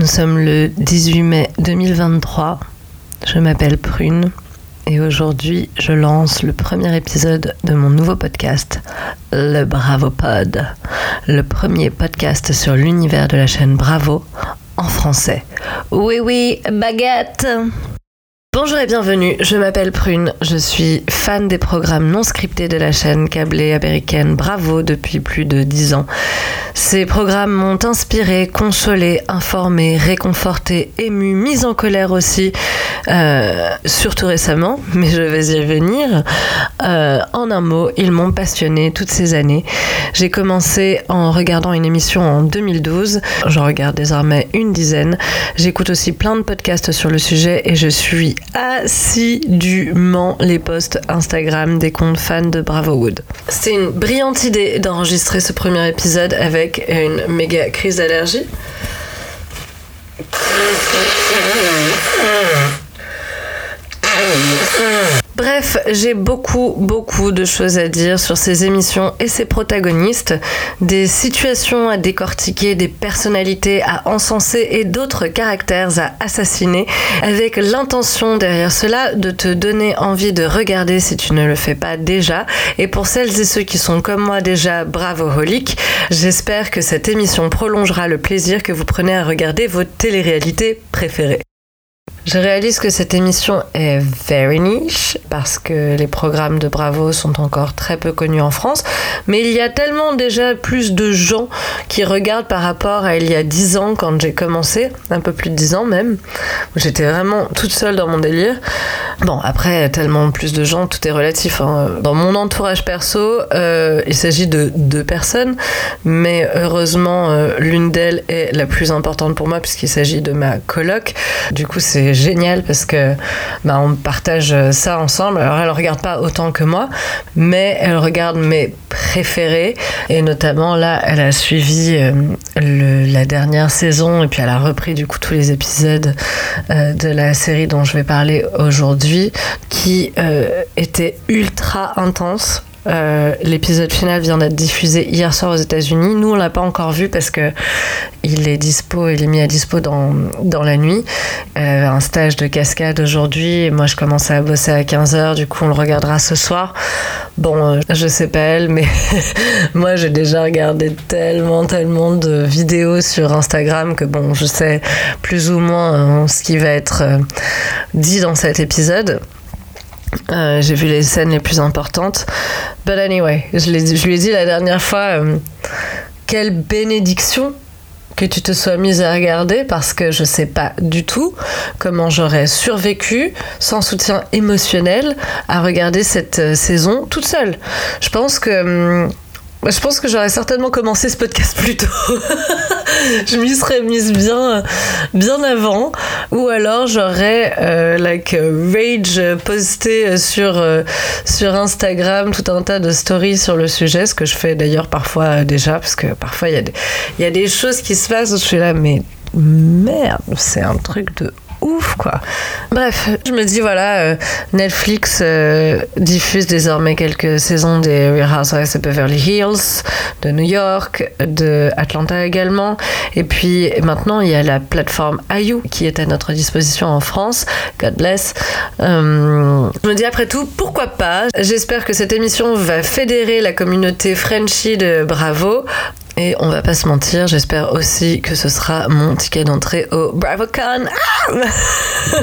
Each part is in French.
Nous sommes le 18 mai 2023. Je m'appelle Prune et aujourd'hui je lance le premier épisode de mon nouveau podcast, le Bravo Pod, le premier podcast sur l'univers de la chaîne Bravo en français. Oui oui, baguette Bonjour et bienvenue, je m'appelle Prune, je suis fan des programmes non scriptés de la chaîne câblée américaine Bravo depuis plus de 10 ans. Ces programmes m'ont inspiré, consolé, informé, réconforté, ému, mise en colère aussi, euh, surtout récemment, mais je vais y venir. Euh, en un mot, ils m'ont passionné toutes ces années. J'ai commencé en regardant une émission en 2012, j'en regarde désormais une dizaine. J'écoute aussi plein de podcasts sur le sujet et je suis assidûment les posts Instagram des comptes fans de Bravo Wood. C'était une brillante idée d'enregistrer ce premier épisode avec une méga crise d'allergie. Bref, j'ai beaucoup, beaucoup de choses à dire sur ces émissions et ces protagonistes, des situations à décortiquer, des personnalités à encenser et d'autres caractères à assassiner, avec l'intention derrière cela de te donner envie de regarder si tu ne le fais pas déjà. Et pour celles et ceux qui sont comme moi déjà bravoholiques, j'espère que cette émission prolongera le plaisir que vous prenez à regarder vos téléréalités préférées. Je réalise que cette émission est very niche parce que les programmes de Bravo sont encore très peu connus en France, mais il y a tellement déjà plus de gens qui regardent par rapport à il y a 10 ans quand j'ai commencé, un peu plus de 10 ans même, j'étais vraiment toute seule dans mon délire. Bon, après, tellement plus de gens, tout est relatif. Hein. Dans mon entourage perso, euh, il s'agit de deux personnes, mais heureusement, euh, l'une d'elles est la plus importante pour moi puisqu'il s'agit de ma coloc. Du coup, c'est génial parce que bah, on partage ça ensemble. Alors elle regarde pas autant que moi, mais elle regarde mes préférés et notamment là, elle a suivi euh, la dernière saison et puis elle a repris du coup tous les épisodes euh, de la série dont je vais parler aujourd'hui, qui euh, était ultra intense euh, l'épisode final vient d'être diffusé hier soir aux États-Unis. Nous, on l'a pas encore vu parce que il est mis à dispo dans, dans la nuit. Euh, un stage de cascade aujourd'hui. Moi, je commençais à bosser à 15h. Du coup, on le regardera ce soir. Bon, euh, je sais pas elle, mais moi, j'ai déjà regardé tellement, tellement de vidéos sur Instagram que bon, je sais plus ou moins ce qui va être dit dans cet épisode. Euh, j'ai vu les scènes les plus importantes. But anyway, je, lui ai dit la dernière fois, euh, quelle bénédiction que tu te sois mise à regarder parce que je sais pas du tout comment j'aurais survécu sans soutien émotionnel à regarder cette euh, saison toute seule. Je pense que hum, je pense que j'aurais certainement commencé ce podcast plus tôt. je m'y serais mise bien, bien avant. Ou alors j'aurais euh, like rage posté sur, euh, sur Instagram tout un tas de stories sur le sujet, ce que je fais d'ailleurs parfois déjà, parce que parfois il y, a des, y a des choses qui se passent je suis là, mais merde, c'est un truc de ouf quoi. Bref, je me dis voilà, euh, Netflix euh, diffuse désormais quelques saisons des Real Housewives de Beverly Hills, de New York, de Atlanta également. Et puis maintenant, il y a la plateforme IU qui est à notre disposition en France. God bless. Euh, je me dis après tout, pourquoi pas? J'espère que cette émission va fédérer la communauté Frenchie de Bravo et on va pas se mentir, j'espère aussi que ce sera mon ticket d'entrée au BravoCon. Ah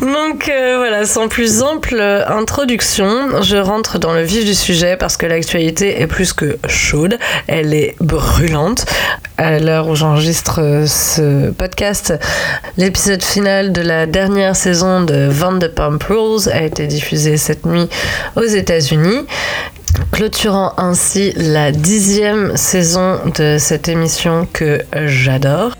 Donc euh, voilà, sans plus ample introduction, je rentre dans le vif du sujet parce que l'actualité est plus que chaude, elle est brûlante. À l'heure où j'enregistre ce podcast, l'épisode final de la dernière saison de Vanderpump Rules a été diffusé cette nuit aux États-Unis clôturant ainsi la dixième saison de cette émission que j'adore.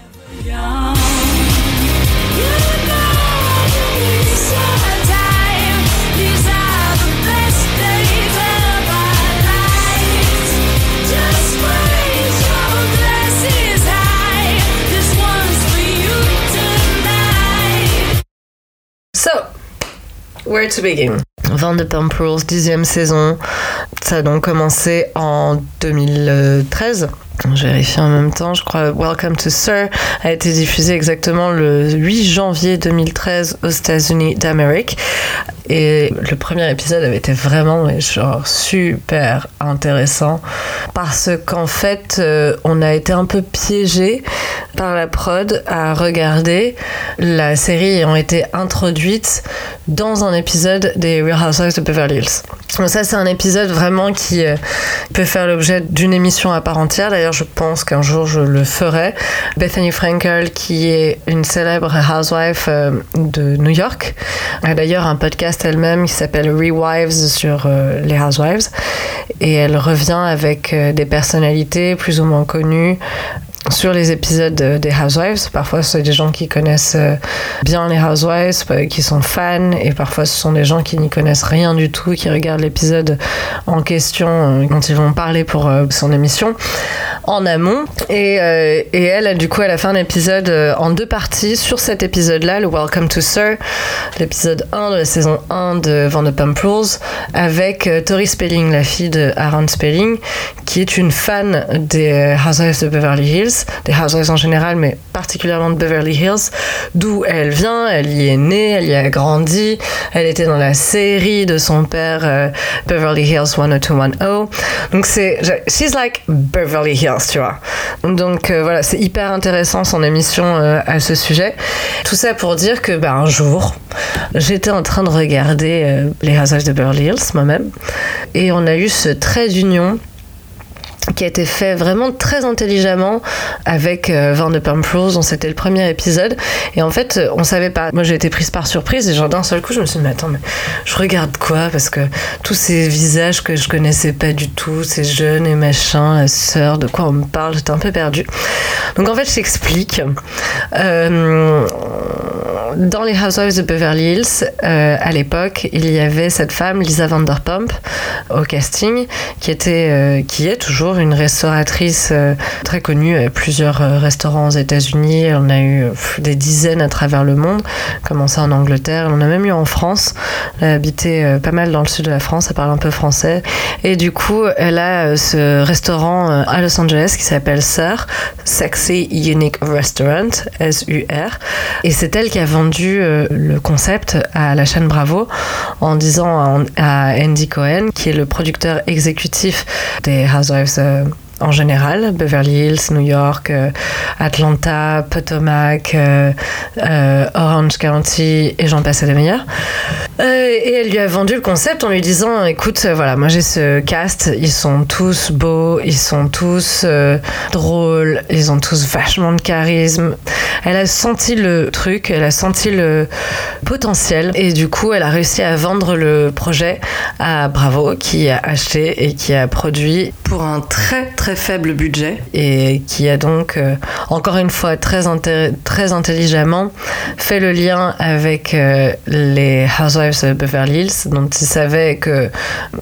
So, where to begin? Vanderpump Rules, dixième saison. Ça a donc commencé en 2013. Je vérifie en même temps, je crois Welcome to Sir a été diffusé exactement le 8 janvier 2013 aux États-Unis d'Amérique. Et le premier épisode avait été vraiment genre super intéressant parce qu'en fait euh, on a été un peu piégé par la prod à regarder la série ayant été introduite dans un épisode des Real Housewives de Beverly Hills. Donc ça c'est un épisode vraiment qui euh, peut faire l'objet d'une émission à part entière. D'ailleurs je pense qu'un jour je le ferai. Bethany Frankel qui est une célèbre housewife euh, de New York a d'ailleurs un podcast elle-même qui s'appelle Rewives sur euh, les Housewives. Et elle revient avec euh, des personnalités plus ou moins connues sur les épisodes des Housewives. Parfois, c'est des gens qui connaissent bien les Housewives, qui sont fans, et parfois, ce sont des gens qui n'y connaissent rien du tout, qui regardent l'épisode en question, dont ils vont parler pour son émission, en amont. Et, et, elle, du coup, elle a fait un épisode en deux parties sur cet épisode-là, le Welcome to Sir, l'épisode 1 de la saison 1 de Vanderpump Rules, avec Tori Spelling, la fille de Aaron Spelling, qui est une fan des Housewives de Beverly Hills des Housewives en général, mais particulièrement de Beverly Hills, d'où elle vient, elle y est née, elle y a grandi, elle était dans la série de son père euh, Beverly Hills 10210. Donc c'est, she's like Beverly Hills, tu vois. Donc euh, voilà, c'est hyper intéressant son émission euh, à ce sujet. Tout ça pour dire que ben, un jour, j'étais en train de regarder les Housewives de Beverly Hills moi-même, et on a eu ce trait d'union qui a été fait vraiment très intelligemment avec euh, Vanderpump Rules, dont c'était le premier épisode. Et en fait, on savait pas. Moi, j'ai été prise par surprise et genre d'un seul coup, je me suis dit, mais attends, mais je regarde quoi? Parce que tous ces visages que je connaissais pas du tout, ces jeunes et machins, la sœur, de quoi on me parle, j'étais un peu perdue. Donc en fait, je t'explique. Euh, dans les Housewives de Beverly Hills, euh, à l'époque, il y avait cette femme, Lisa Vanderpump, au casting, qui était, euh, qui est toujours une restauratrice euh, très connue à plusieurs euh, restaurants aux États-Unis. On a eu des dizaines à travers le monde, commencé en Angleterre, on a même eu en France. Elle a habité pas mal dans le sud de la France, elle parle un peu français. Et du coup, elle a ce restaurant à Los Angeles qui s'appelle SUR, Sexy Unique Restaurant, S-U-R. Et c'est elle qui a vendu le concept à la chaîne Bravo en disant à Andy Cohen, qui est le producteur exécutif des Housewives euh, en général, Beverly Hills, New York, euh, Atlanta, Potomac, euh, Orange County et j'en passe à des meilleurs. et elle lui a vendu le concept en lui disant écoute, voilà, moi j'ai ce cast, ils sont tous beaux, ils sont tous drôles, ils ont tous vachement de charisme. Elle a senti le truc, elle a senti le potentiel et du coup elle a réussi à vendre le projet à Bravo qui a acheté et qui a produit pour un très très faible budget. Et qui a donc euh, encore une fois très, très intelligemment fait le lien avec euh, les Housewives de Beverly Hills dont il savait que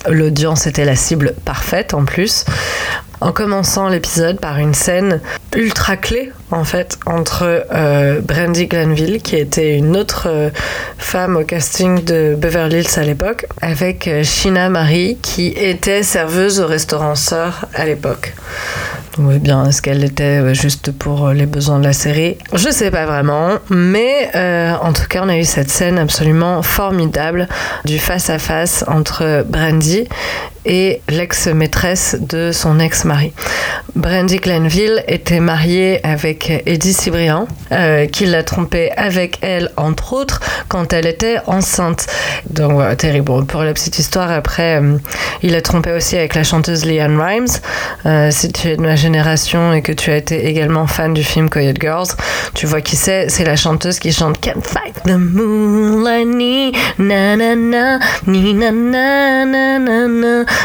l'audience était la cible parfaite en plus en commençant l'épisode par une scène ultra clé en fait entre euh, Brandy Glanville qui était une autre euh, femme au casting de Beverly Hills à l'époque avec euh, Sheena Marie qui était serveuse au restaurant Sœur à l'époque. Oui, bien, est-ce qu'elle était juste pour les besoins de la série? Je sais pas vraiment, mais en tout cas, on a eu cette scène absolument formidable du face-à-face entre Brandy et l'ex-maîtresse de son ex-mari. Brandy Glanville était mariée avec Eddie Cibrian, euh, qui l'a trompée avec elle, entre autres, quand elle était enceinte. Donc terrible. pour la petite histoire, après, euh, il a trompé aussi avec la chanteuse Leanne Rimes. Euh, si tu es de ma génération et que tu as été également fan du film Coyote Girls, tu vois qui c'est. C'est la chanteuse qui chante Can't Fight the Moonlight, ni na na na.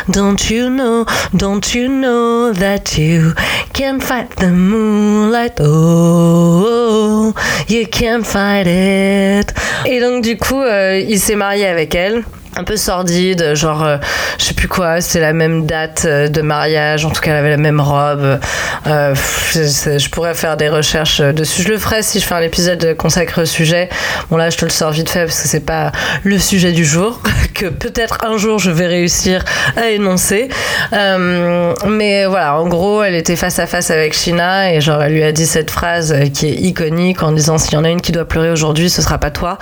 Don't you know, don't you know that you can't fight the moonlight? Oh, you can't fight it. Et donc, du coup, euh, il s'est marié avec elle. Un peu sordide, genre euh, je sais plus quoi, c'était la même date euh, de mariage, en tout cas elle avait la même robe. Euh, je, pourrais faire des recherches dessus. Je le ferai si je fais un épisode consacré au sujet. Bon là je te le sors vite fait parce que c'est pas le sujet du jour, que peut-être un jour je vais réussir à énoncer. Euh, mais voilà, en gros elle était face à face avec Shina et genre elle lui a dit cette phrase qui est iconique en disant s'il y en a une qui doit pleurer aujourd'hui, ce sera pas toi.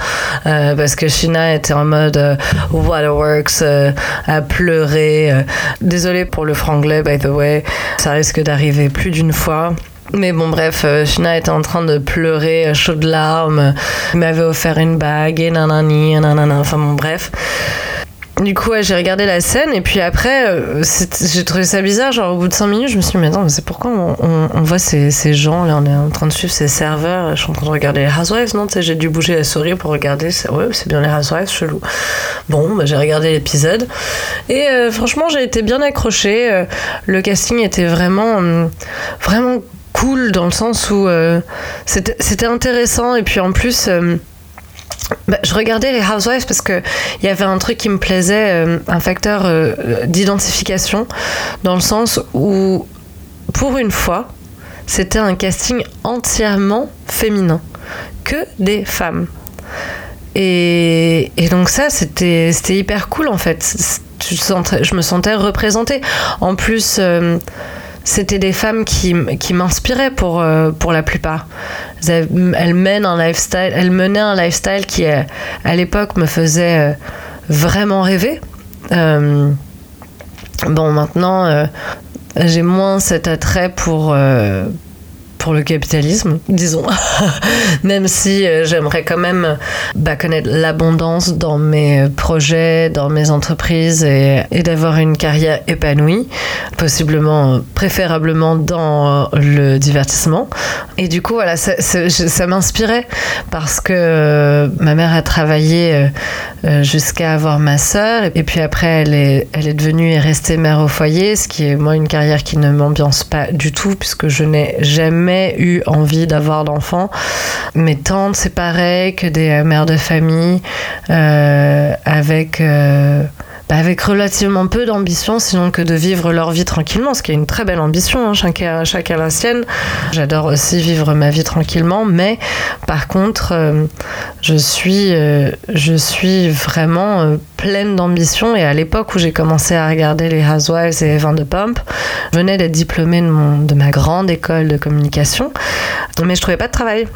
Euh, parce que Shina était en mode Waterworks, euh, à pleurer. Euh. Désolée pour le franglais, by the way. Ça risque d'arriver plus d'une fois. Mais bon, bref, euh, Shina était en train de pleurer, chaud de larmes. Il m'avait offert une bague et nanani, nanana. Enfin bon, bref. Du coup, j'ai regardé la scène et puis après, euh, j'ai trouvé ça bizarre. Genre, au bout de 5 minutes, je me suis dit, mais attends, c'est pourquoi on, voit ces, gens là, on est en train de suivre ces serveurs. Je suis en train de regarder les Housewives, non Tu j'ai dû bouger la souris pour regarder. Ouais, c'est bien les Housewives, chelou. Bon, bah, j'ai regardé l'épisode et euh, franchement, j'ai été bien accrochée. Euh, le casting était vraiment, vraiment cool dans le sens où c'était intéressant et puis en plus bah, je regardais les Housewives parce que il y avait un truc qui me plaisait, euh, un facteur euh, d'identification, dans le sens où, pour une fois, c'était un casting entièrement féminin, que des femmes. Et, donc ça, c'était hyper cool en fait. Je, me sentais représentée. En plus... Euh, c'était des femmes qui, qui m'inspiraient pour, euh, pour la plupart. Elles, mènent un lifestyle, elles menaient un lifestyle qui, euh, à l'époque, me faisait euh, vraiment rêver. bon, maintenant, j'ai moins cet attrait pour pour le capitalisme, disons. même si euh, j'aimerais quand même bah, connaître l'abondance dans mes projets, dans mes entreprises et, d'avoir une carrière épanouie, possiblement, préférablement dans le divertissement. Et du coup, voilà, ça, ça, m'inspirait parce que euh, ma mère a travaillé euh, jusqu'à avoir ma sœur et puis après, elle est, elle est devenue et restée mère au foyer, ce qui est moi une carrière qui ne m'ambiance pas du tout puisque je n'ai jamais eu envie d'avoir d'enfants. Mes tantes, c'est pareil que des mères de famille euh, avec euh, avec relativement peu d'ambition, sinon que de vivre leur vie tranquillement, ce qui est une très belle ambition, hein, chacun, chacun la sienne. J'adore aussi vivre ma vie tranquillement, mais par contre, euh, je, suis, euh, je suis vraiment euh, pleine d'ambition. Et à l'époque où j'ai commencé à regarder les Housewives et Van de Pump, je venais d'être diplômée de, de ma grande école de communication, mais je trouvais pas de travail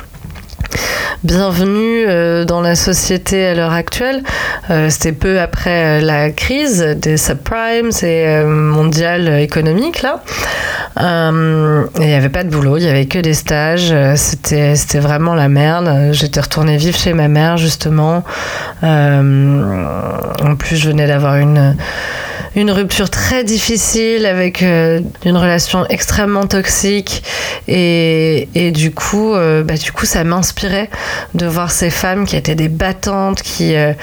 bienvenue euh, dans la société à l'heure actuelle. Euh, c'était peu après euh, la crise des subprimes et mondiales économiques là. Il n'y avait pas de boulot, il n'y avait que des stages. C'était c'était vraiment la merde. J'étais retournée vivre chez ma mère justement. en plus, je venais d'avoir une une rupture très difficile avec euh, une relation extrêmement toxique et, et du coup euh, bah, du coup ça m'inspirait de voir ces femmes qui étaient des battantes qui euh,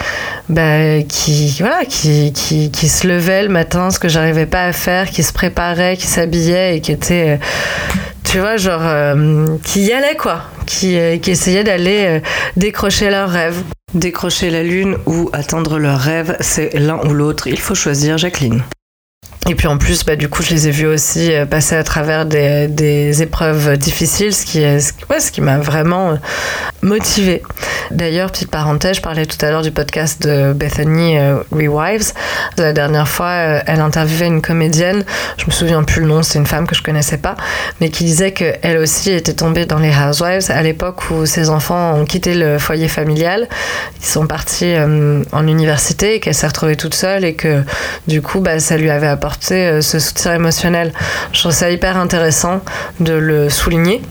bah, qui voilà qui, qui, qui, se levaient le matin ce que j'arrivais pas à faire qui se préparaient qui s'habillaient et qui étaient tu vois genre qui y allaient quoi qui, qui essayaient d'aller décrocher leurs rêves Décrocher la lune ou atteindre leur rêve, c'est l'un ou l'autre. Il faut choisir Jacqueline. Et puis en plus, bah, du coup, je les ai vus aussi euh, passer à travers des, des épreuves difficiles, ce qui, ouais, qui m'a vraiment euh, motivée. D'ailleurs, petite parenthèse, je parlais tout à l'heure du podcast de Bethany euh, Rewives. La dernière fois, elle interviewait une comédienne, je me souviens plus le nom, c'est une femme que je connaissais pas, mais qui disait qu'elle aussi était tombée dans les Housewives à l'époque où ses enfants ont quitté le foyer familial. Ils sont partis en université et qu'elle s'est retrouvée toute seule et que du coup, bah, ça lui avait apporté euh, ce soutien émotionnel. Je trouve ça hyper intéressant de le souligner.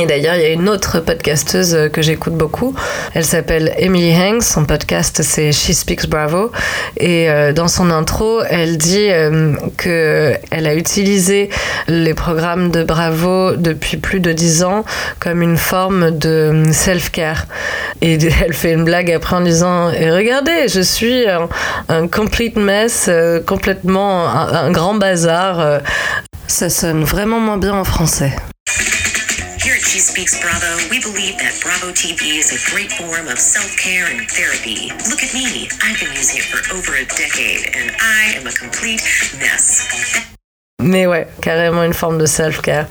Et d'ailleurs, il y a une autre podcasteuse que j'écoute beaucoup. Elle s'appelle Emily Hanks. Son podcast, c'est She Speaks Bravo. Et euh, dans son intro, elle dit euh, que elle a utilisé les programmes de Bravo depuis plus de dix ans comme une forme de self-care. Et elle fait une blague après en disant Et regardez, je suis un, complete mess, euh, complètement un grand bazar. Ça sonne vraiment moins bien en français. She speaks Bravo. We believe that Bravo TV is a great form of self care and therapy. Look at me. I've been using it for over a decade, and I am a complete mess. Mais ouais, carrément une forme de self-care.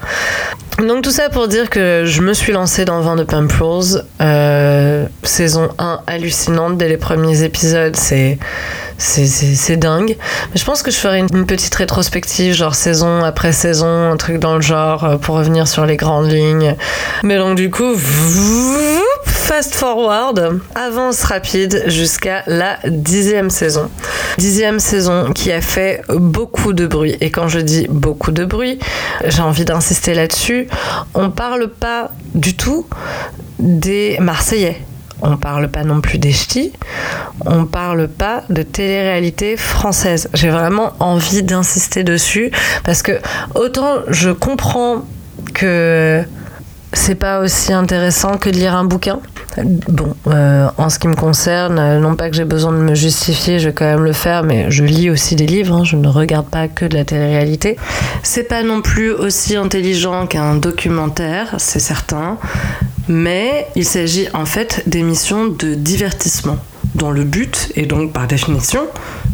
Donc tout ça pour dire que je me suis lancée dans Vent de Rules. Euh, saison 1 hallucinante dès les premiers épisodes, c'est c'est dingue. Mais je pense que je ferai une, petite rétrospective, genre saison après saison, un truc dans le genre, euh, pour revenir sur les grandes lignes. Mais donc du coup, fast forward, avance rapide jusqu'à la dixième saison. Dixième saison qui a fait beaucoup de bruit. Et quand je dis beaucoup de bruit, j'ai envie d'insister là-dessus. On parle pas du tout des Marseillais on parle pas non plus des ch'tis, on parle pas de télé-réalité française. J'ai vraiment envie d'insister dessus parce que autant je comprends que c'est pas aussi intéressant que de lire un bouquin. Bon, euh, en ce qui me concerne, non pas que j'ai besoin de me justifier, je vais quand même le faire, mais je lis aussi des livres, hein, je ne regarde pas que de la télé-réalité. C'est pas non plus aussi intelligent qu'un documentaire, c'est certain, mais il s'agit en fait d'émissions de divertissement dont le but est donc par définition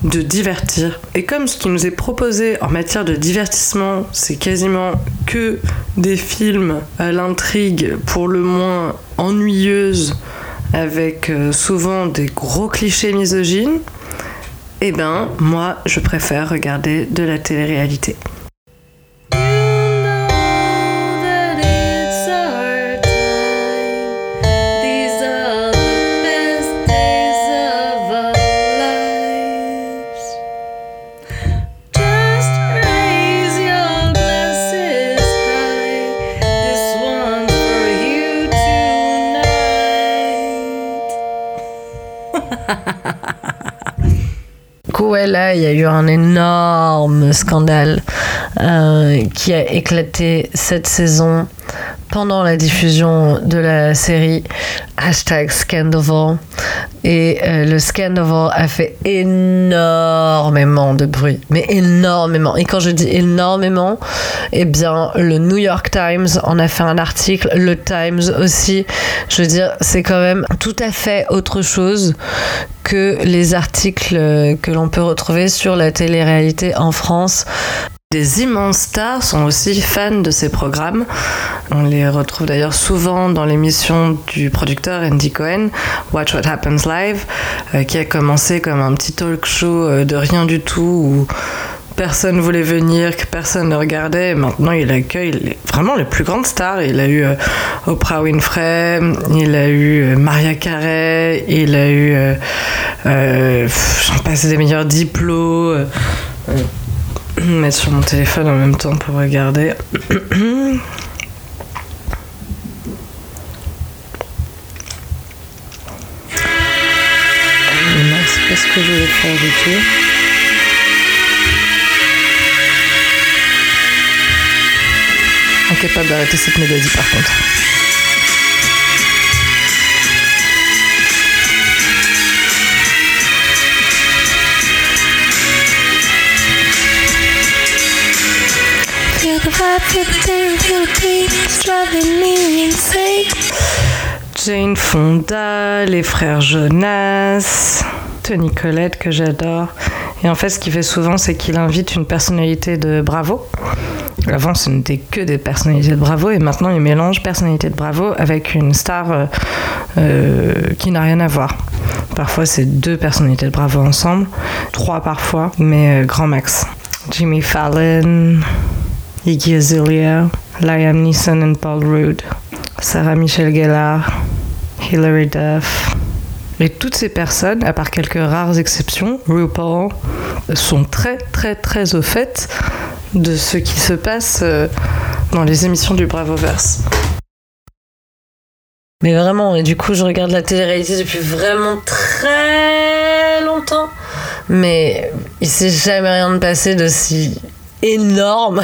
de divertir. Et comme ce qui nous est proposé en matière de divertissement, c'est quasiment que des films à l'intrigue pour le moins ennuyeuse, avec euh, souvent des gros clichés misogynes, eh ben moi je préfère regarder de la télé-réalité. Là, il y a eu un énorme scandale euh, qui a éclaté cette saison pendant la diffusion de la série hashtag Scandoval. Et euh, le Scandoval a fait énormément de bruit, mais énormément. Et quand je dis énormément, eh bien, le New York Times en a fait un article, le Times aussi. Je veux dire, c'est quand même tout à fait autre chose que les articles que l'on peut retrouver sur la télé-réalité en France. Des immenses stars sont aussi fans de ces programmes. On les retrouve d'ailleurs souvent dans l'émission du producteur Andy Cohen, Watch What Happens Live, euh, qui a commencé comme un petit talk show euh, de rien du tout où personne voulait venir, que personne ne regardait. maintenant, il accueille vraiment les plus grandes stars. Il a eu euh, Oprah Winfrey, il a eu Maria Carey, il a eu, j'en passe des meilleurs diplômes mettre sur mon téléphone en même temps pour regarder. c'est pas ce que je vais faire du tout. Incapable d'arrêter cette mélodie par contre. Jane Fonda, les frères Jonas, Tony Collette que j'adore. Et en fait, ce qu'il fait souvent, c'est qu'il invite une personnalité de Bravo. Avant, ce n'était que des personnalités de Bravo, et maintenant, il mélange personnalité de Bravo avec une star euh, euh, qui n'a rien à voir. Parfois, c'est deux personnalités de Bravo ensemble, trois parfois, mais euh, grand max. Jimmy Fallon, Iggy Azalea, Liam Neeson and Paul Rudd, Sarah Michelle Gellar, Hilary Duff. Et toutes ces personnes, à part quelques rares exceptions, RuPaul, sont très très très au fait de ce qui se passe euh, dans les émissions du Bravoverse. Mais vraiment, et du coup, je regarde la télé-réalité depuis vraiment très longtemps. Mais il s'est jamais rien de passé de si énorme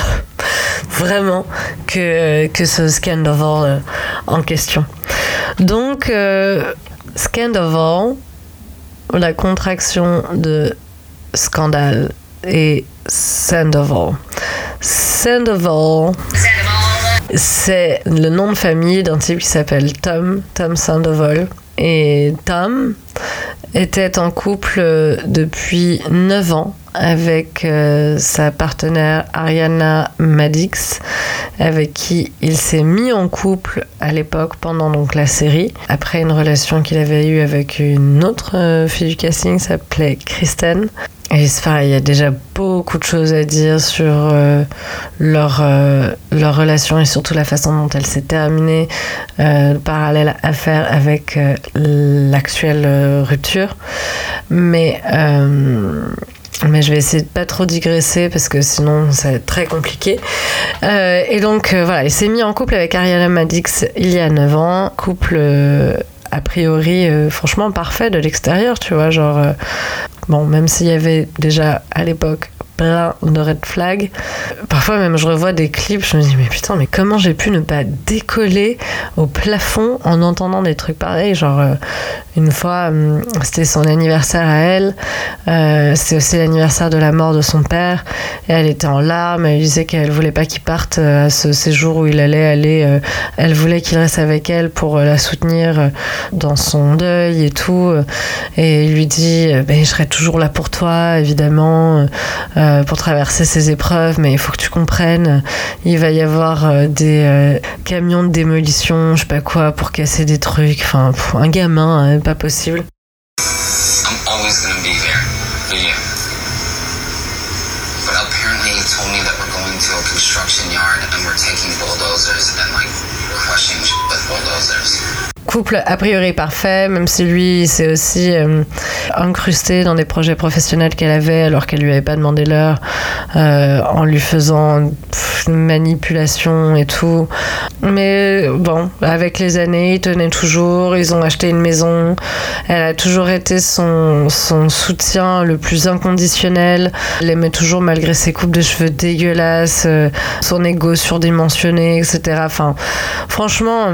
vraiment que, que ce Scandoval euh, en question. Donc, euh, Scandoval, la contraction de scandale et Sandoval. Sandoval. C'est le nom de famille d'un type qui s'appelle Tom, Tom Sandoval. Et Tom était en couple depuis 9 ans avec euh, sa partenaire Ariana Madix, avec qui il s'est mis en couple à l'époque pendant donc la série, après une relation qu'il avait eue avec une autre euh, fille du casting, s'appelait Kristen. Et il y a déjà beaucoup de choses à dire sur euh, leur, leur relation et surtout la façon dont elle s'est terminée, le parallèle à faire avec l'actuelle rupture. Mais mais je vais essayer de pas trop digresser parce que sinon ça va être très compliqué. Euh, et donc euh, voilà, il s'est mis en couple avec Ariana Madix il y a 9 ans. Couple euh, a priori franchement parfait de l'extérieur, tu vois. Genre, bon, même s'il y avait déjà à l'époque plein de red flags. Parfois même je revois des clips, je me dis mais putain mais comment j'ai pu ne pas décoller au plafond en entendant des trucs pareils? Genre euh, une fois euh, c'était son anniversaire à elle, euh, c'était aussi l'anniversaire de la mort de son père et elle était en larmes, elle disait qu'elle voulait pas qu'il parte à ce séjour où il allait aller, elle voulait qu'il reste avec elle pour la soutenir dans son deuil et tout et il lui dit ben, je serai toujours là pour toi évidemment euh, pour traverser ces épreuves, mais il faut que tu comprennes, il va y avoir euh, des euh, camions de démolition, je sais pas quoi, pour casser des trucs. Enfin, un gamin, hein, pas possible. Couple a priori parfait, même si lui s'est aussi euh, incrusté dans des projets professionnels qu'elle avait alors qu'elle lui avait pas demandé l'heure, euh, en lui faisant une manipulation et tout. Mais bon, avec les années, ils tenaient toujours, ils ont acheté une maison. Elle a toujours été son, son soutien le plus inconditionnel. Elle aimait toujours malgré ses coupes de cheveux dégueulasses, euh, son ego surdimensionné, etc. Enfin, franchement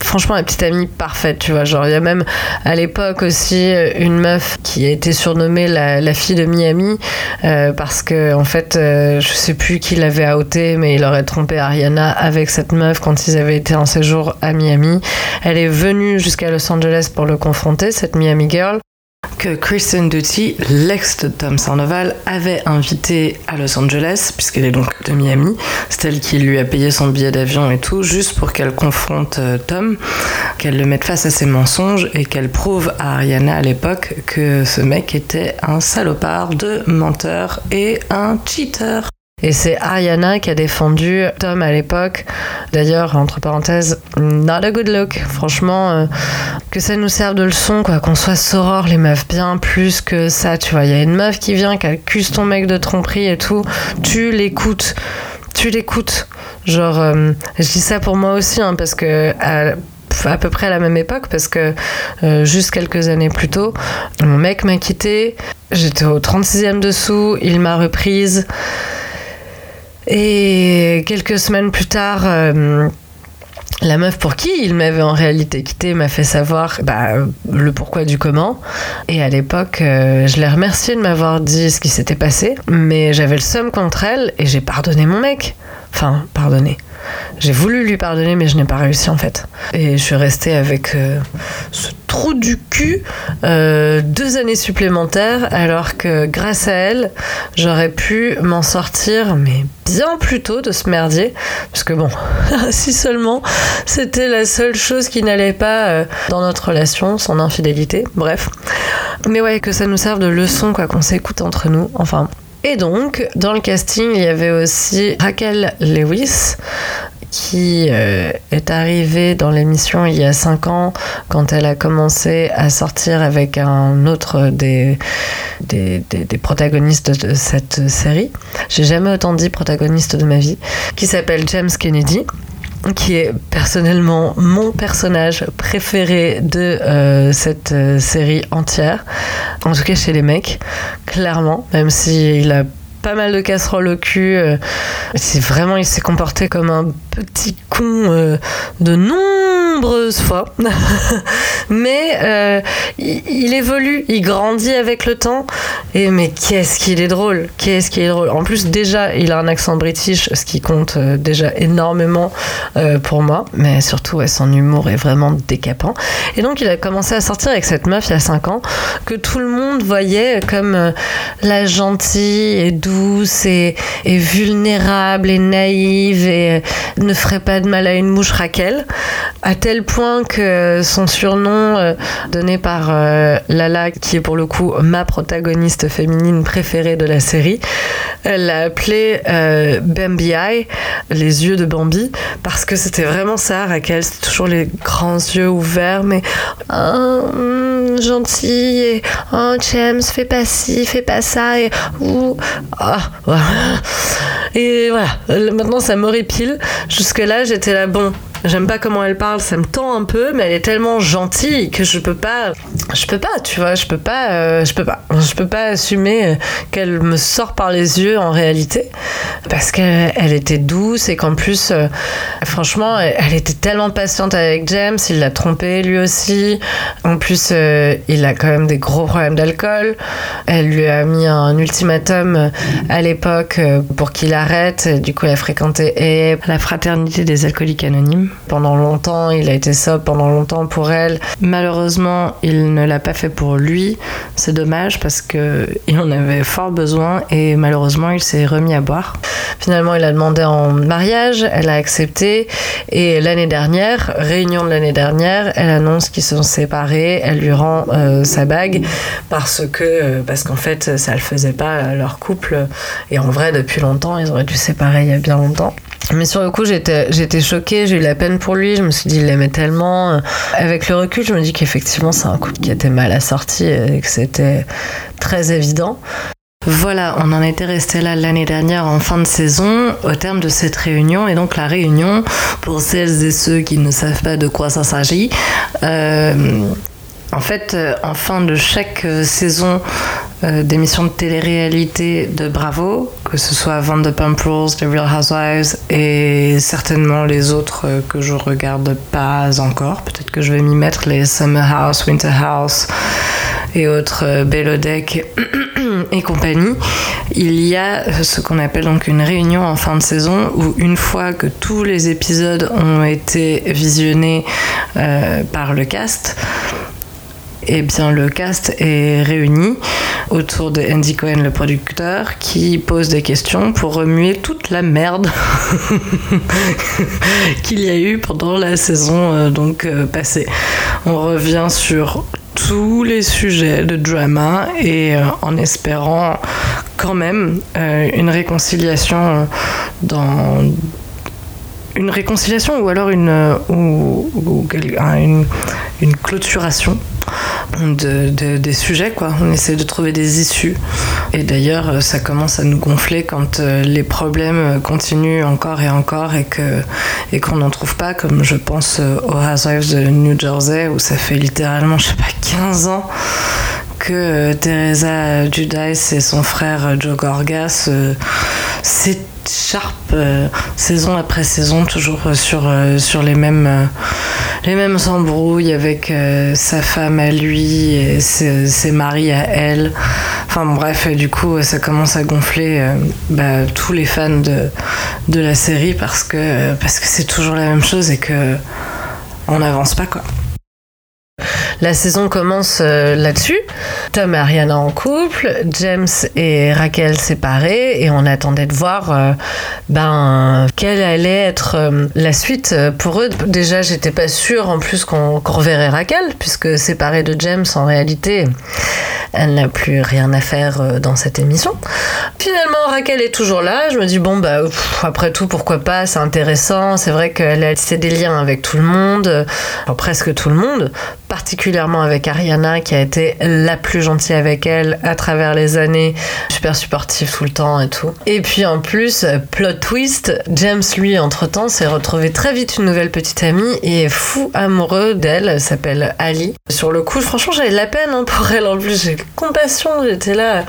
franchement la petite amie parfaite tu vois. Genre il y a même à l'époque aussi euh, une meuf qui a été surnommée la, fille de Miami euh, parce que en fait euh, je sais plus qui l'avait outé mais il aurait trompé Ariana avec cette meuf quand ils avaient été en séjour à Miami. Elle est venue jusqu'à Los Angeles pour le confronter cette Miami girl que Kristen Duty, l'ex de Tom Sandoval, avait invité à Los Angeles, puisqu'elle est donc de Miami. C'est elle qui lui a payé son billet d'avion et tout, juste pour qu'elle confronte euh, Tom, qu'elle le mette face à ses mensonges et qu'elle prouve à Ariana à l'époque que ce mec était un salopard de menteur et un cheater. Et c'est Ariana qui a défendu Tom à l'époque. D'ailleurs, entre parenthèses, not a good look. Franchement, euh, que ça nous serve de leçon, quoi. Qu'on soit soror, les meufs, bien plus que ça. Tu vois, il y a une meuf qui vient, qui accuse ton mec de tromperie et tout. Tu l'écoutes. Tu l'écoutes. Genre, euh, je dis ça pour moi aussi, hein, parce que. À, peu près à la même époque parce que euh, juste quelques années plus tôt, mon mec m'a quitté, j'étais au 36e dessous, il m'a reprise. Et quelques semaines plus tard, euh, la meuf pour qui il m'avait en réalité quitté m'a fait savoir bah, le pourquoi du comment. Et à l'époque, euh, je l'ai remercié de m'avoir dit ce qui s'était passé, mais j'avais le seum contre elle et j'ai pardonné mon mec. Enfin, pardonné. J'ai voulu lui pardonner, mais je n'ai pas réussi en fait. Et je suis restée avec euh, ce trou du cul euh, deux années supplémentaires, alors que grâce à elle, j'aurais pu m'en sortir, mais bien plus tôt de ce merdier. Parce que bon, si seulement c'était la seule chose qui n'allait pas euh, dans notre relation, son infidélité, bref. Mais ouais, que ça nous serve de leçon, quoi, qu'on s'écoute entre nous. Enfin, et donc, dans le casting, il y avait aussi Raquel Lewis, qui euh, est arrivée dans l'émission il y a 5 ans quand elle a commencé à sortir avec un autre des, des, des protagonistes de cette série. J'ai jamais autant dit protagoniste de ma vie, qui s'appelle James Kennedy qui est personnellement mon personnage préféré de euh, cette euh, série entière. En tout cas chez les mecs, clairement, même s'il a pas mal de casseroles au cul. Euh, c'est vraiment, il s'est comporté comme un petit con de nombreuses fois. Mais euh, il, évolue, il grandit avec le temps. Et mais qu'est-ce qu'il est drôle, qu'est-ce qu'il est drôle. En plus, déjà, il a un accent british, ce qui compte euh, déjà énormément euh, pour moi. Mais surtout, son humour est vraiment décapant. Et donc, il a commencé à sortir avec cette meuf il y a 5 ans, que tout le monde voyait comme euh, la gentille et douce et, vulnérable et naïve et euh, ne ferait pas de mal à une mouche Raquel. À tel point que son surnom euh, donné par euh, Lala, qui est pour le coup ma protagoniste féminine préférée de la série, elle l'a appelé euh, Bambi Eye, les yeux de Bambi, parce que c'était vraiment ça, Raquel, c'était toujours les grands yeux ouverts, mais ah, hum, gentil, et oh James, fais pas ci, fais pas ça, et ah, voilà. Et voilà, Euh, maintenant ça m'horripile. Jusque-là, j'étais là, bon, j'aime pas comment elle parle, ça me tend un peu, mais elle est tellement gentille que je peux pas, je peux pas, tu vois, je peux pas, euh, je peux pas, je peux pas assumer euh, qu'elle me sort par les yeux en réalité, parce qu'elle elle était douce et qu'en plus, euh, franchement, elle, était tellement patiente avec James, il l'a trompé lui aussi. En plus, euh, il a quand même des gros problèmes d'alcool. Elle lui a mis un ultimatum à l'époque pour qu'il arrête. Du coup, elle a fréquenté la fraternité des alcooliques anonymes. Pendant longtemps, il a été sobre pendant longtemps pour elle. Malheureusement, il ne l'a pas fait pour lui. C'est dommage parce que il en avait fort besoin et malheureusement, il s'est remis à boire. Finalement, il a demandé en mariage, elle a accepté et l'année dernière, réunion de l'année dernière, elle annonce qu'ils sont séparés, elle lui rend euh, sa bague parce que euh, parce qu'en fait, ça le faisait pas euh, leur couple et en vrai depuis longtemps, ils auraient dû séparer il y a bien longtemps. Mais sur le coup, j'étais, choquée, j'ai eu la peine pour lui. Je me suis dit, il l'aimait tellement. Avec le recul, je me dis qu'effectivement, c'est un couple qui était mal assorti et que c'était très évident. Voilà, on en était resté là l'année dernière en fin de saison au terme de cette réunion. Et donc la réunion, pour celles et ceux qui ne savent pas de quoi ça s'agit, euh, en fait, euh, en fin de chaque euh, saison euh, d'émissions de télé-réalité de Bravo, que ce soit Vanderpump Rules, The Real Housewives et certainement les autres que je regarde pas encore, peut-être que je vais m'y mettre, les Summer House, Winter House et autres Belodeck et compagnie, il y a ce qu'on appelle donc une réunion en fin de saison où une fois que tous les épisodes ont été visionnés par le cast, eh bien, le cast est réuni autour de Andy Cohen, le producteur, qui pose des questions pour remuer toute la merde qu'il y a eu pendant la saison euh, donc euh, passée. On revient sur tous les sujets de drama et euh, en espérant quand même une réconciliation dans une réconciliation ou alors une ou, une, une clôturation de, de- des sujets quoi. On essaie de trouver des issues. Et d'ailleurs euh, ça commence à nous gonfler quand euh, les problèmes euh, continuent encore et encore et et qu'on n'en trouve pas comme je pense aux Housewives de New Jersey où ça fait littéralement je sais pas 15 ans que euh, Teresa Judice et son frère euh, Joe Gorgas euh, s'écharpent saison après saison toujours sur, sur les mêmes les mêmes embrouilles avec sa femme à lui et ses, maris à elle. Enfin bref du coup ça commence à gonfler bah, tous les fans de, de la série parce que parce que c'est toujours la même chose et que on n'avance pas quoi la saison commence euh, là-dessus. Tom et Ariana en couple, James et Raquel séparés, et on attendait de voir euh, ben, quelle allait être euh, la suite pour eux. Déjà, j'étais pas sûre en plus qu'on reverrait Raquel, puisque séparée de James, en réalité, elle n'a plus rien à faire dans cette émission. Finalement, Raquel est toujours là. Je me dis, bon, bah, après tout, pourquoi pas, c'est intéressant. C'est vrai qu'elle a tissé des liens avec tout le monde, presque tout le monde, particulièrement avec Ariana, qui a été la plus gentille avec elle à travers les années, super supportive tout le temps et tout. Et puis en plus, plot twist, James, lui, entre-temps, s'est retrouvé très vite une nouvelle petite amie et est fou amoureux d'elle, elle s'appelle Ali. Sur le coup, franchement, j'avais de la peine hein, pour elle en plus, j'ai compassion, j'étais là.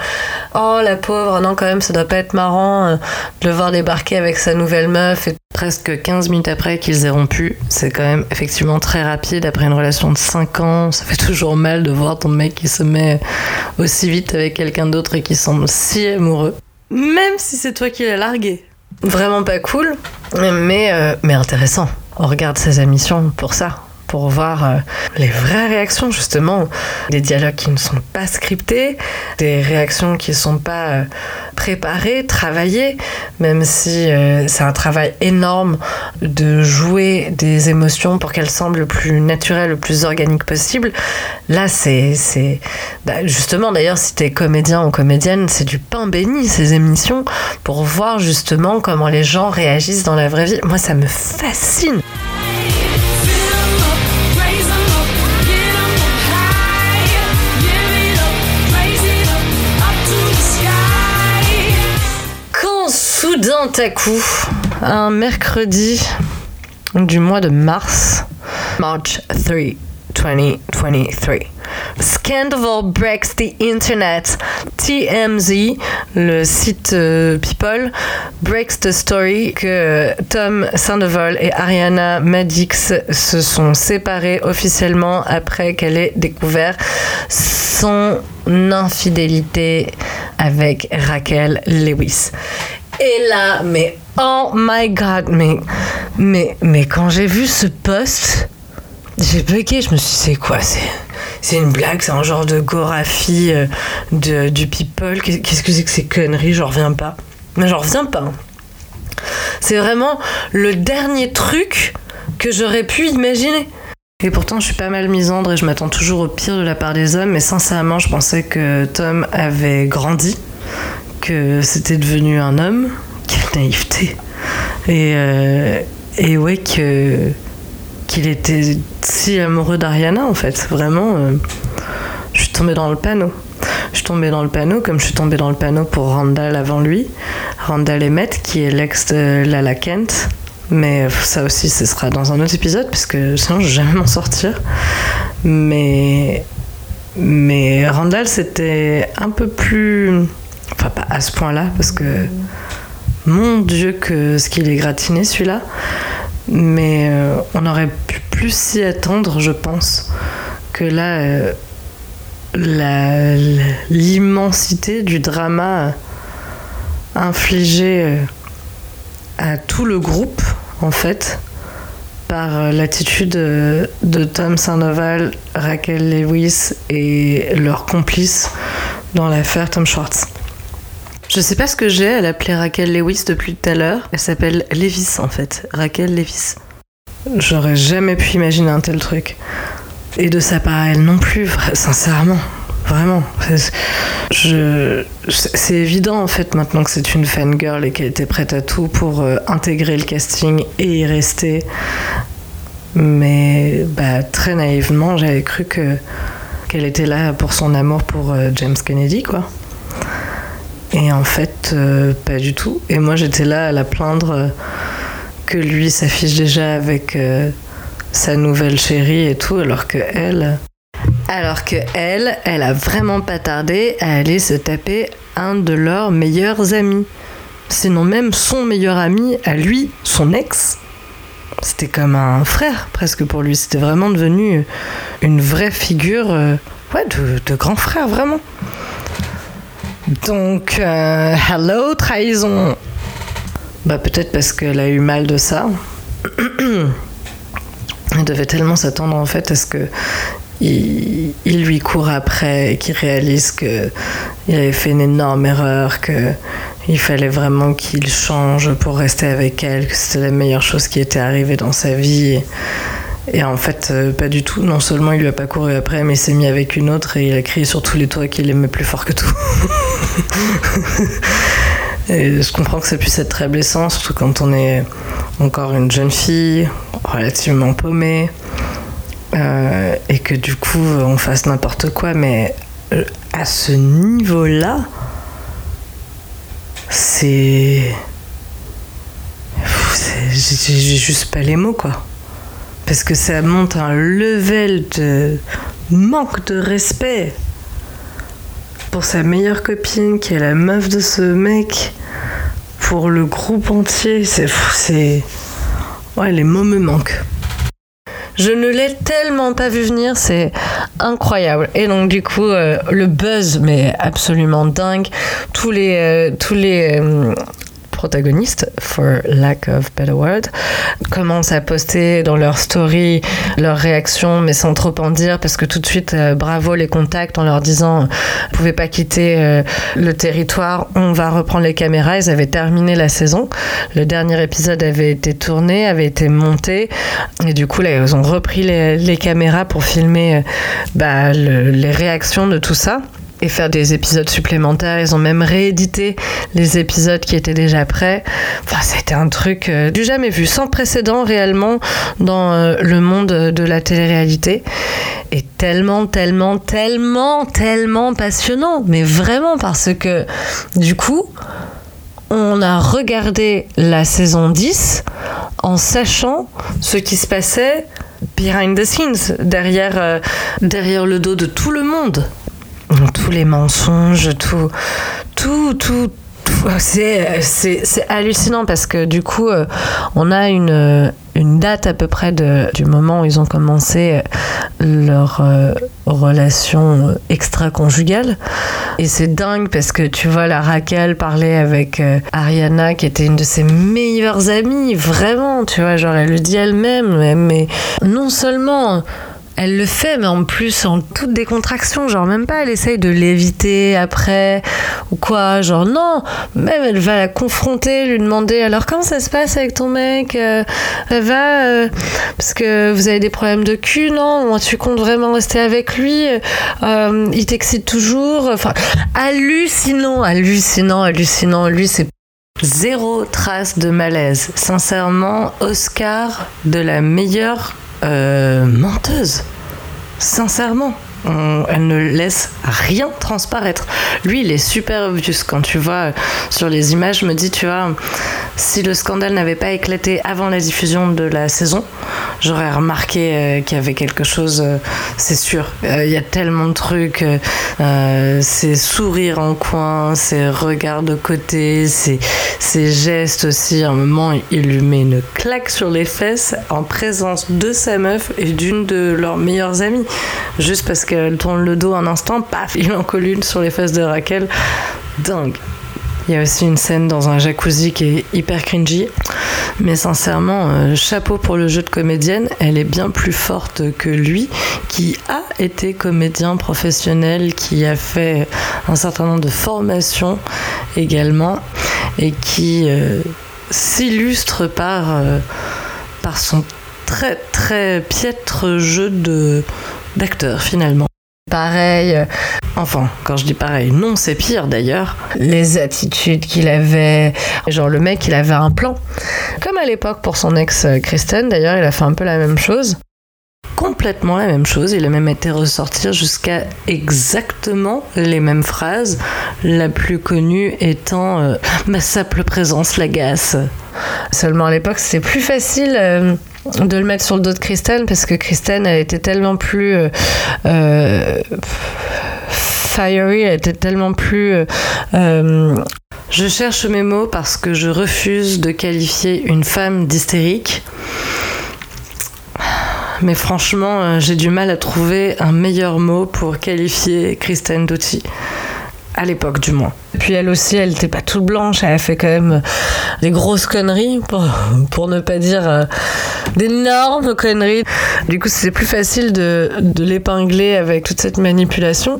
Oh la pauvre, non quand même ça doit pas être marrant euh, de le voir débarquer avec sa nouvelle meuf et presque 15 minutes après qu'ils aient rompu, c'est quand même effectivement très rapide après une relation de 5 ans, ça fait toujours mal de voir ton mec qui se met aussi vite avec quelqu'un d'autre et qui semble si amoureux, même si c'est toi qui l'as largué. Vraiment pas cool, mais, euh, mais intéressant. On regarde ses émissions pour ça pour voir euh, les vraies réactions justement, des dialogues qui ne sont pas scriptés, des réactions qui ne sont pas euh, préparées, travaillées, même si euh, c'est un travail énorme de jouer des émotions pour qu'elles semblent le plus naturelles, le plus organiques possible. Là, c'est bah, justement d'ailleurs si tu es comédien ou comédienne, c'est du pain béni ces émissions pour voir justement comment les gens réagissent dans la vraie vie. Moi, ça me fascine. D'un coup, un mercredi du mois de mars, March 3, 2023. Scandal breaks the internet. TMZ, le site euh, People, breaks the story que Tom Sandoval et Ariana Madix se sont séparés officiellement après qu'elle ait découvert son infidélité avec Raquel Lewis. Et là, mais oh my god, mais, mais, mais quand j'ai vu ce post, j'ai bugué, je me suis dit, c'est quoi c'est, c'est une blague, c'est un genre de goraphie euh, de, du people. Qu'est-ce que c'est que ces conneries J'en reviens pas. Mais j'en reviens pas. C'est vraiment le dernier truc que j'aurais pu imaginer. Et pourtant, je suis pas mal misandre et je m'attends toujours au pire de la part des hommes. Mais sincèrement, je pensais que Tom avait grandi que c'était devenu un homme. Quelle naïveté. Et, euh, et ouais, que, qu'il était si amoureux d'Ariana, en fait. Vraiment, euh, je suis tombée dans le panneau. Je suis tombée dans le panneau comme je suis tombée dans le panneau pour Randall avant lui. Randall Emmett, qui est l'ex de Lala Kent. Mais ça aussi, ce sera dans un autre épisode, parce que sinon, je vais jamais m'en sortir. Mais, mais Randall, c'était un peu plus Pas à ce point-là, parce que mon Dieu, que ce qu'il est gratiné celui-là. Mais euh, on aurait pu plus s'y attendre, je pense, que là, euh, l'immensité du drama infligé euh, à tout le groupe, en fait, par l'attitude de Tom Sandoval, Raquel Lewis et leurs complices dans l'affaire Tom Schwartz. Je sais pas ce que j'ai, elle appelait Raquel Lewis depuis tout à l'heure. Elle s'appelle Levis en fait, Raquel Levis. J'aurais jamais pu imaginer un tel truc. Et de sa part, elle non plus, sincèrement. Vraiment. C'est évident en fait maintenant que c'est une fangirl et qu'elle était prête à tout pour euh, intégrer le casting et y rester. Mais bah, très naïvement, j'avais cru que qu'elle était là pour son amour pour euh, James Kennedy, quoi. Et en fait, euh, pas du tout. Et moi, j'étais là à la plaindre euh, que lui s'affiche déjà avec euh, sa nouvelle chérie et tout, alors que elle. Alors que elle, a vraiment pas tardé à aller se taper un de leurs meilleurs amis. Sinon même son meilleur ami, à lui, son ex. C'était comme un frère presque pour lui. C'était vraiment devenu une vraie figure ouais, de grand frère, vraiment. Donc, euh, hello, trahison. Bah, peut-être parce qu'elle a eu mal de ça. Elle devait tellement s'attendre en fait à ce que il, lui court après et qu'il réalise qu'il avait fait une énorme erreur, qu'il fallait vraiment qu'il change pour rester avec elle, que c'était la meilleure chose qui était arrivée dans sa vie. En fait, euh, pas du tout. Non seulement il lui a pas couru après, mais il s'est mis avec une autre et il a crié sur tous les toits qu'il aimait plus fort que tout. et je comprends que ça puisse être très blessant, surtout quand on est encore une jeune fille, relativement paumée, euh, et que du coup on fasse n'importe quoi, mais euh, à ce niveau-là, c'est. J'ai juste pas les mots, quoi parce que ça monte un level de manque de respect pour sa meilleure copine qui est la meuf de ce mec, pour le groupe entier, c'est. c'est... Ouais, les mots me manquent. Je ne l'ai tellement pas vu venir, c'est incroyable. Et donc du coup, euh, le buzz, mais absolument dingue. Tous les, euh, tous les euh, protagonistes, for lack of better word, commencent à poster dans leur story leurs réactions, mais sans trop en dire, parce que tout de suite, euh, bravo les contacts en leur disant, vous pouvez pas quitter euh, le territoire, on va reprendre les caméras. Ils avaient terminé la saison. Le dernier épisode avait été tourné, avait été monté, et du coup, ils ont repris les, caméras pour filmer euh, bah, le- les réactions de tout ça et faire des épisodes supplémentaires. Ils ont même réédité les épisodes qui étaient déjà prêts. Enfin, c'était un truc euh, du jamais vu, sans précédent réellement dans euh, le monde de la télé-réalité. Et tellement, tellement, tellement, tellement passionnant. Mais vraiment parce que du coup, on a regardé la saison 10 en sachant ce qui se passait behind the scenes, derrière, euh, derrière le dos de tout le monde. Tous les mensonges, tout, tout, tout. C'est, hallucinant parce que du coup, euh, on a une, euh, une date à peu près du moment où ils ont commencé euh, leur relation extra-conjugale. Et c'est dingue parce que tu vois, la Raquel parlait avec Ariana, qui était une de ses meilleures amies, vraiment, tu vois, genre elle le dit elle-même, mais non seulement elle le fait, mais en plus en toute décontraction, genre même pas elle essaye de l'éviter après ou quoi, genre non, même elle va la confronter, lui demander alors comment ça se passe avec ton mec, Euh, elle va euh, parce que vous avez des problèmes de cul, non, Moi, tu comptes vraiment rester avec lui, Euh, il t'excite toujours, enfin hallucinant, hallucinant, hallucinant, lui c'est Zéro trace de malaise. Sincèrement, Oscar de la meilleure euh, menteuse. Sincèrement. On- elle ne laisse rien transparaître. Lui, il est super obvious. Quand tu vois euh, sur les images, je me dis, tu vois, si le scandale n'avait pas éclaté avant la diffusion de la saison, j'aurais remarqué euh, qu'il y avait quelque chose, euh, c'est sûr. Euh, Il y a tellement de trucs, euh, euh, ces sourires en coin, ces regards de côté, ces, gestes aussi. À un moment, il lui met une claque sur les fesses en présence de sa meuf et d'une de leurs meilleures amies. Juste parce qu'elle tourne le dos un instant, paf, il en colle une sur les fesses de Raquel. Dingue. Il y a aussi une scène dans un jacuzzi qui est hyper cringy. Mais sincèrement, euh, chapeau pour le jeu de comédienne. Elle est bien plus forte que lui, qui a été comédien professionnel, qui a fait un certain nombre de formations également, et qui euh, s'illustre par, euh, par son très très piètre jeu de d'acteur finalement. Pareil, euh, enfin, quand je dis pareil, non, c'est pire d'ailleurs. Les attitudes qu'il avait, genre le mec, il avait un plan. Comme à l'époque pour son ex euh, Kristen, d'ailleurs, il a fait un peu la même chose. Complètement la même chose, il a même été ressortir jusqu'à exactement les mêmes phrases, la plus connue étant euh, Ma simple présence l'agace. Seulement à l'époque, c'était plus facile de le mettre sur le dos de Kristen parce que Kristen, elle était tellement plus euh, euh, fiery, elle était tellement plus. euh, je cherche mes mots parce que je refuse de qualifier une femme d'hystérique. Mais franchement, j'ai du mal à trouver un meilleur mot pour qualifier Kristen Doty. À l'époque, du moins. Puis elle aussi, elle n'était pas toute blanche, elle a fait quand même des grosses conneries, pour, ne pas dire euh, d'énormes conneries. Du coup, c'est plus facile de, de l'épingler avec toute cette manipulation.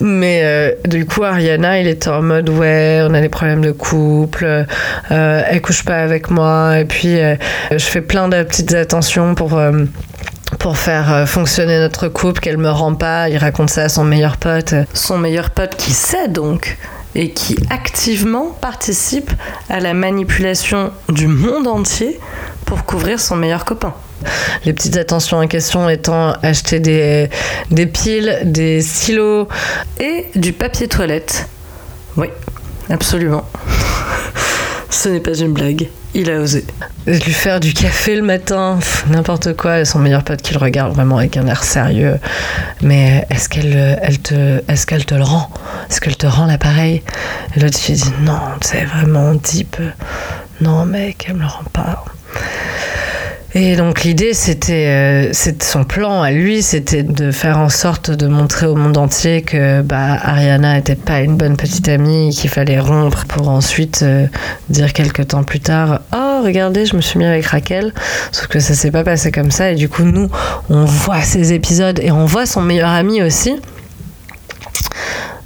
Mais euh, du coup, Ariana, il était en mode ouais, on a des problèmes de couple, euh, elle couche pas avec moi, et puis euh, je fais plein de petites attentions pour. Pour faire euh, fonctionner notre couple, qu'elle me rend pas. Il raconte ça à son meilleur pote. Son meilleur pote qui sait donc et qui activement participe à la manipulation du monde entier pour couvrir son meilleur copain. Les petites attentions en question étant acheter des, des piles, des stylos et du papier toilette. Oui, absolument. Ce n'est pas une blague. Il a osé. Lui faire du café le matin, n'importe quoi. Son meilleur pote qui le regarde vraiment avec un air sérieux. Mais est-ce qu'elle elle te, le rend? Est-ce qu'elle te rend l'appareil? Et l'autre fille dit non, c'est vraiment deep. Non, mec, elle me le rend pas. Et donc l'idée, c'était, euh, son plan à lui, c'était de faire en sorte de montrer au monde entier que bah, Ariana n'était pas une bonne petite amie, qu'il fallait rompre pour ensuite euh, dire quelques temps plus tard, oh regardez, je me suis mis avec Raquel, sauf que ça s'est pas passé comme ça. Et du coup, nous, on voit ces épisodes et on voit son meilleur ami aussi.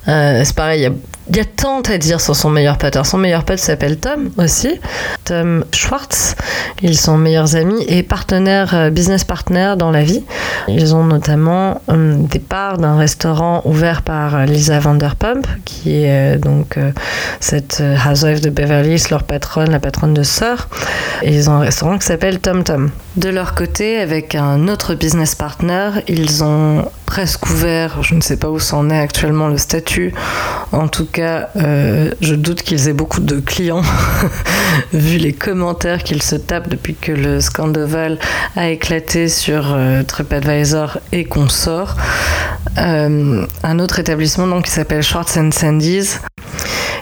Euh, c'est pareil, il y a tant à dire sur son meilleur pote. son meilleur pote s'appelle Tom aussi, Tom Schwartz. Ils sont meilleurs amis et partenaires, euh, business partners dans la vie. Ils ont notamment euh, des parts d'un restaurant ouvert par euh, Lisa Vanderpump, qui est donc cette housewife de Beverly Hills, leur patronne, la patronne de Sœur. Et ils ont un restaurant qui s'appelle Tom Tom. De leur côté, avec un autre business partner, ils ont presque ouvert, je ne sais pas où c'en est actuellement le statut, en tout cas, euh, je doute qu'ils aient beaucoup de clients, vu les commentaires qu'ils se tapent depuis que le scandale a éclaté sur euh, TripAdvisor et qu'on sort. Euh, un autre établissement donc, qui s'appelle Schwartz Sandy's,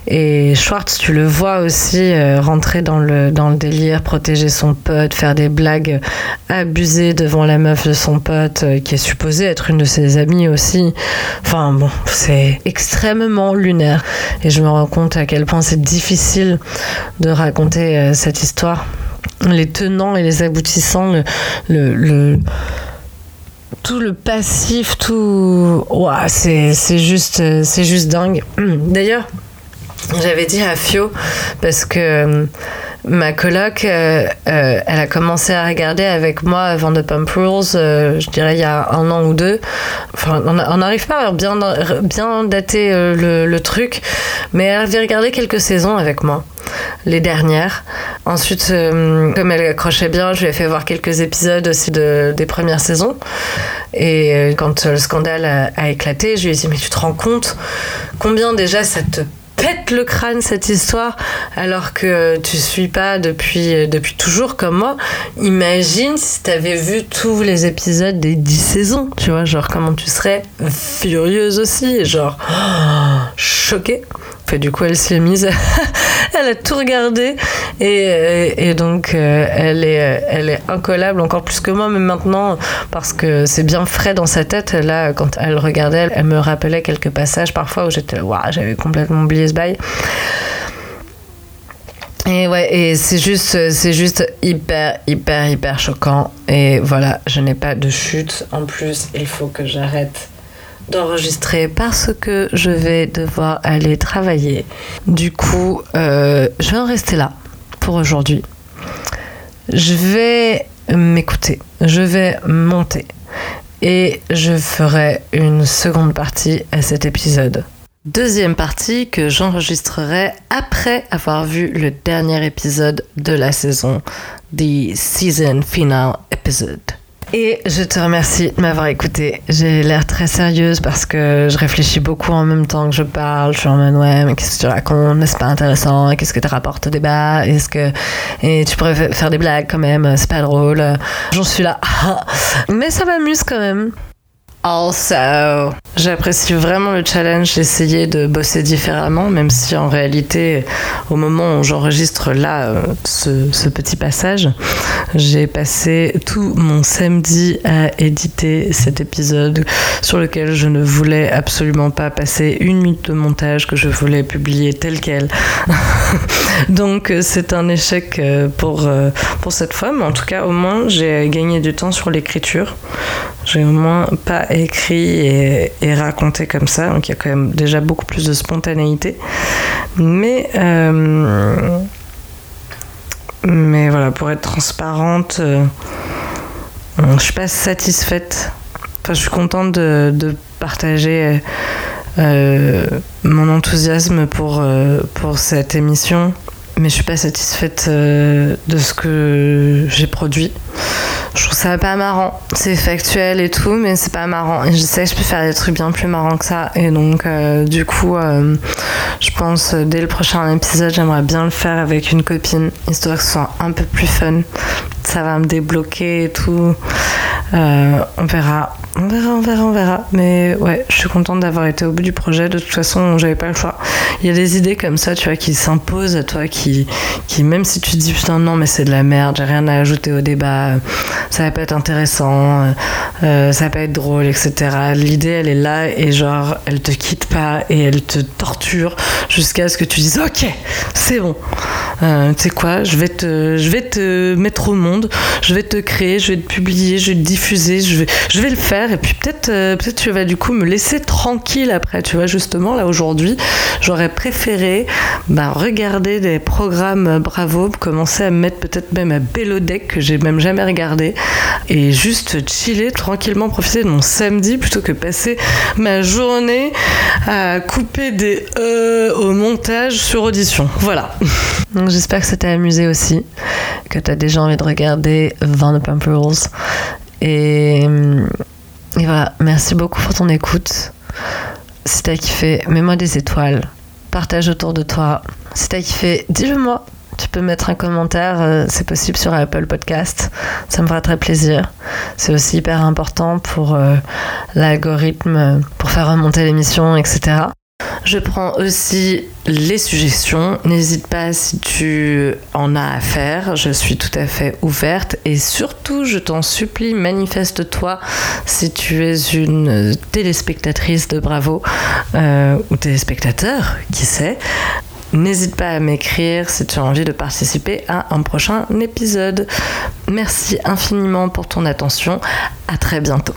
et Schwartz, tu le vois aussi euh, rentrer dans le, dans le délire, protéger son pote, faire des blagues abusées devant la meuf de son pote, euh, qui est supposée être une de ses amies aussi. Enfin bon, c'est extrêmement lunaire. Et je me rends compte à quel point c'est difficile de raconter euh, cette histoire. Les tenants et les aboutissants, le, tout le passif, tout. Ouah, c'est juste, juste dingue. D'ailleurs, j'avais dit à Fio, parce que euh, ma coloc, euh, euh, elle a commencé à regarder avec moi Vanderpump Rules, je dirais il y a un an ou deux. Enfin, on n'arrive pas à bien, bien dater le, truc, mais elle avait regardé quelques saisons avec moi, les dernières. Ensuite, comme elle accrochait bien, je lui ai fait voir quelques épisodes aussi de, des premières saisons. Et quand le scandale a, a éclaté, je lui ai dit, mais tu te rends compte combien déjà ça te pète le crâne cette histoire alors que tu suis pas depuis, depuis toujours comme moi. Imagine si tu avais vu tous les épisodes des 10 saisons, tu vois, genre comment tu serais furieuse aussi, genre choquée du coup, elle s'est mise, elle a tout regardé et, et donc euh, elle, est, elle est incollable encore plus que moi, mais maintenant, parce que c'est bien frais dans sa tête, là, quand elle regardait, elle, me rappelait quelques passages parfois où j'étais, waouh, j'avais complètement oublié ce bail. Et ouais, et c'est juste hyper, hyper, hyper choquant. Et voilà, je n'ai pas de chute. En plus, il faut que j'arrête d'enregistrer parce que je vais devoir aller travailler. Du coup, euh, je vais en rester là pour aujourd'hui. Je vais m'écouter, je vais monter et je ferai une seconde partie à cet épisode. Deuxième partie que j'enregistrerai après avoir vu le dernier épisode de la saison, the season final episode. Et je te remercie de m'avoir écouté. J'ai l'air très sérieuse parce que je réfléchis beaucoup en même temps que je parle. Je suis en mode ouais, mais qu'est-ce que tu racontes? C'est pas intéressant. Qu'est-ce que tu rapportes au débat? Est-ce que et tu pourrais faire des blagues quand même C'est pas drôle. J'en suis là. mais ça m'amuse quand même. J'apprécie vraiment le challenge d'essayer de bosser différemment, même si en réalité, au moment où j'enregistre là euh, ce, petit passage, j'ai passé tout mon samedi à éditer cet épisode sur lequel je ne voulais absolument pas passer une minute de montage que je voulais publier tel quel. Donc euh, c'est un échec euh, pour, pour cette fois, mais en tout cas au moins j'ai gagné du temps sur l'écriture. J'ai au moins pas écrit et, raconté comme ça, donc il y a quand même déjà beaucoup plus de spontanéité. Mais, euh, mais voilà, pour être transparente, euh, je suis pas satisfaite. Enfin, je suis contente de, partager euh, mon enthousiasme pour, pour cette émission, mais je suis pas satisfaite de ce que j'ai produit je trouve ça pas marrant. C'est factuel et tout, mais c'est pas marrant. Et je sais que je peux faire des trucs bien plus marrants que ça. Et donc, euh, du coup, euh, je pense euh, dès le prochain épisode, j'aimerais bien le faire avec une copine, histoire que ce soit un peu plus fun. Ça va me débloquer et tout. on verra. On verra, on verra, on verra. Mais ouais, je suis contente d'avoir été au bout du projet. De toute façon, j'avais pas le choix. Il y a des idées comme ça, tu vois, qui s'imposent à toi, qui, qui, même si tu te dis putain, non, mais c'est de la merde, j'ai rien à ajouter au débat, ça va pas être intéressant, euh, ça va pas être drôle, etc. L'idée, elle est là et genre, elle te quitte pas et elle te torture jusqu'à ce que tu dises ok, c'est bon. Euh, tu sais quoi, je vais, te, je vais te mettre au monde, je vais te créer, je vais te publier, je vais te diffuser, je vais, je vais le faire. Et puis peut-être euh, peut-être tu vas du coup me laisser tranquille après tu vois. Justement là aujourd'hui j'aurais préféré bah, regarder des programmes Bravo commencer à me mettre peut-être même à Belodeck que j'ai même jamais regardé et juste chiller tranquillement profiter de mon samedi plutôt que passer ma journée à couper des E au montage sur audition. Voilà j'espère que ça t'a amusé aussi que tu as déjà envie de regarder Vanderpump Rules et et voilà, merci beaucoup pour ton écoute. Si t'as kiffé, mets-moi des étoiles. Partage autour de toi. Si t'as kiffé, dis-le moi. Tu peux mettre un commentaire, euh, c'est possible sur Apple Podcast. Ça me fera très plaisir. C'est aussi hyper important pour euh, l'algorithme, pour faire remonter l'émission, etc. Je prends aussi les suggestions. N'hésite pas si tu en as à faire. Je suis tout à fait ouverte. Et surtout, je t'en supplie, manifeste-toi si tu es une téléspectatrice de Bravo euh, ou téléspectateur, qui sait. N'hésite pas à m'écrire si tu as envie de participer à un prochain épisode. Merci infiniment pour ton attention. À très bientôt.